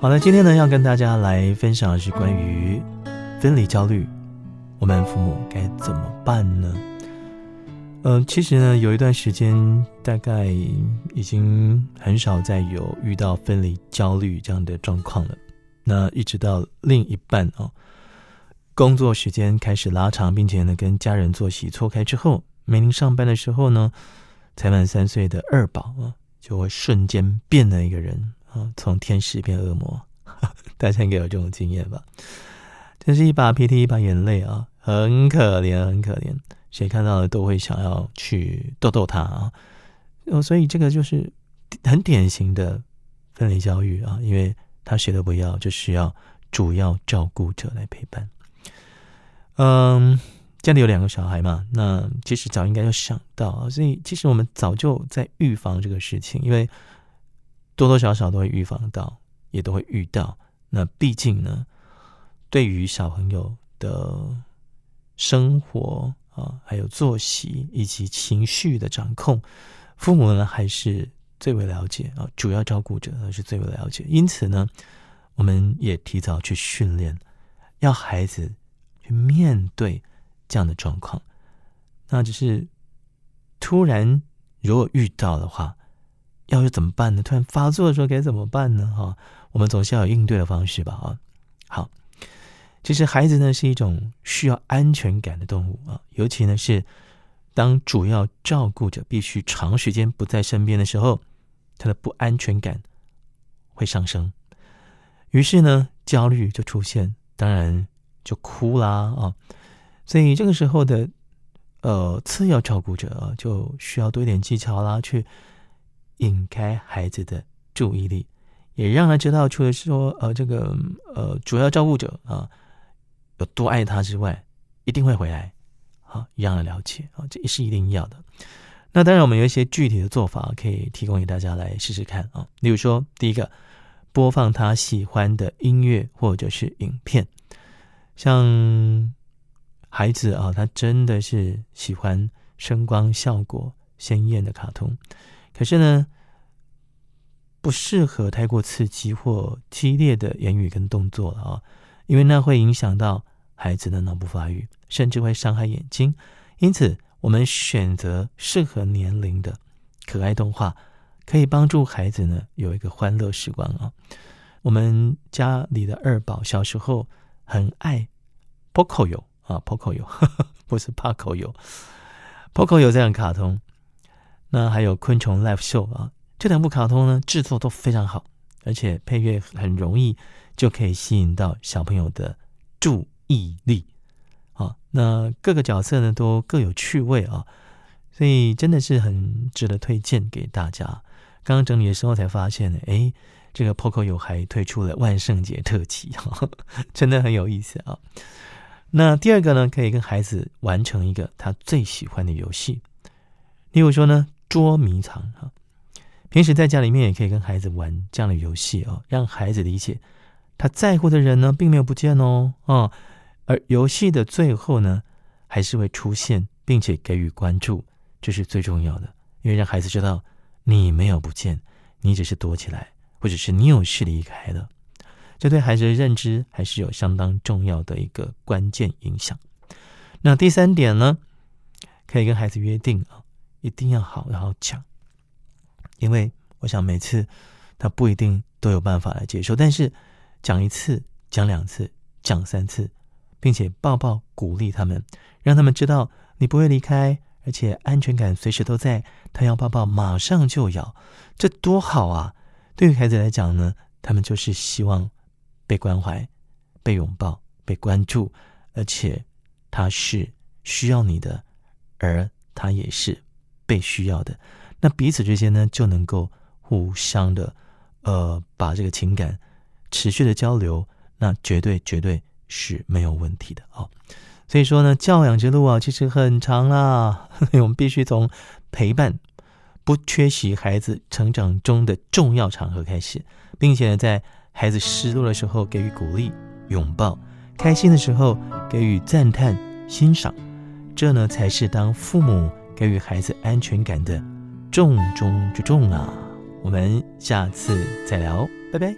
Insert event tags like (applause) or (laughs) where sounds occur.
好了，今天呢要跟大家来分享的是关于分离焦虑，我们父母该怎么办呢？嗯、呃，其实呢有一段时间，大概已经很少再有遇到分离焦虑这样的状况了。那一直到另一半哦，工作时间开始拉长，并且呢跟家人作息错开之后，每天上班的时候呢，才满三岁的二宝啊，就会瞬间变了一个人。啊，从天使变恶魔，(laughs) 大家应该有这种经验吧？真是一把鼻涕一把眼泪啊，很可怜，很可怜。谁看到了都会想要去逗逗他啊。哦，所以这个就是很典型的分离焦虑啊，因为他谁都不要，就需要主要照顾者来陪伴。嗯，家里有两个小孩嘛，那其实早应该就想到，所以其实我们早就在预防这个事情，因为。多多少少都会预防到，也都会遇到。那毕竟呢，对于小朋友的生活啊，还有作息以及情绪的掌控，父母呢还是最为了解啊，主要照顾者还是最为了解。因此呢，我们也提早去训练，要孩子去面对这样的状况。那只是突然如果遇到的话。要是怎么办呢？突然发作的时候该怎么办呢？哈，我们总是要有应对的方式吧？啊，好，其实孩子呢是一种需要安全感的动物啊，尤其呢是当主要照顾者必须长时间不在身边的时候，他的不安全感会上升，于是呢焦虑就出现，当然就哭啦啊，所以这个时候的呃次要照顾者啊就需要多一点技巧啦，去。引开孩子的注意力，也让他知道，除了说呃这个呃主要照顾者啊有多爱他之外，一定会回来，好，让他了解啊，这也是一定要的。那当然，我们有一些具体的做法可以提供给大家来试试看啊。例如说，第一个，播放他喜欢的音乐或者是影片，像孩子啊，他真的是喜欢声光效果鲜艳的卡通。可是呢，不适合太过刺激或激烈的言语跟动作了啊，因为那会影响到孩子的脑部发育，甚至会伤害眼睛。因此，我们选择适合年龄的可爱动画，可以帮助孩子呢有一个欢乐时光啊。我们家里的二宝小时候很爱 Pocoyo 啊，Pocoyo (laughs) 不是 Pocoyo，Pocoyo 这样卡通。那还有昆虫 Live Show 啊，这两部卡通呢制作都非常好，而且配乐很容易就可以吸引到小朋友的注意力啊。那各个角色呢都各有趣味啊，所以真的是很值得推荐给大家。刚刚整理的时候才发现呢，哎，这个 Poco 有还推出了万圣节特辑，(laughs) 真的很有意思啊。那第二个呢，可以跟孩子完成一个他最喜欢的游戏，例如说呢。捉迷藏哈，平时在家里面也可以跟孩子玩这样的游戏哦，让孩子理解他在乎的人呢，并没有不见哦，啊，而游戏的最后呢，还是会出现，并且给予关注，这是最重要的，因为让孩子知道你没有不见，你只是躲起来，或者是你有事离开了，这对孩子的认知还是有相当重要的一个关键影响。那第三点呢，可以跟孩子约定啊。一定要好好讲，因为我想每次他不一定都有办法来接受，但是讲一次、讲两次、讲三次，并且抱抱鼓励他们，让他们知道你不会离开，而且安全感随时都在。他要抱抱，马上就要，这多好啊！对于孩子来讲呢，他们就是希望被关怀、被拥抱、被关注，而且他是需要你的，而他也是。被需要的，那彼此之间呢，就能够互相的，呃，把这个情感持续的交流，那绝对绝对是没有问题的、哦。所以说呢，教养之路啊，其实很长啊，(laughs) 我们必须从陪伴，不缺席孩子成长中的重要场合开始，并且，在孩子失落的时候给予鼓励、拥抱，开心的时候给予赞叹、欣赏，这呢，才是当父母。给予孩子安全感的重中之重啊！我们下次再聊，拜拜。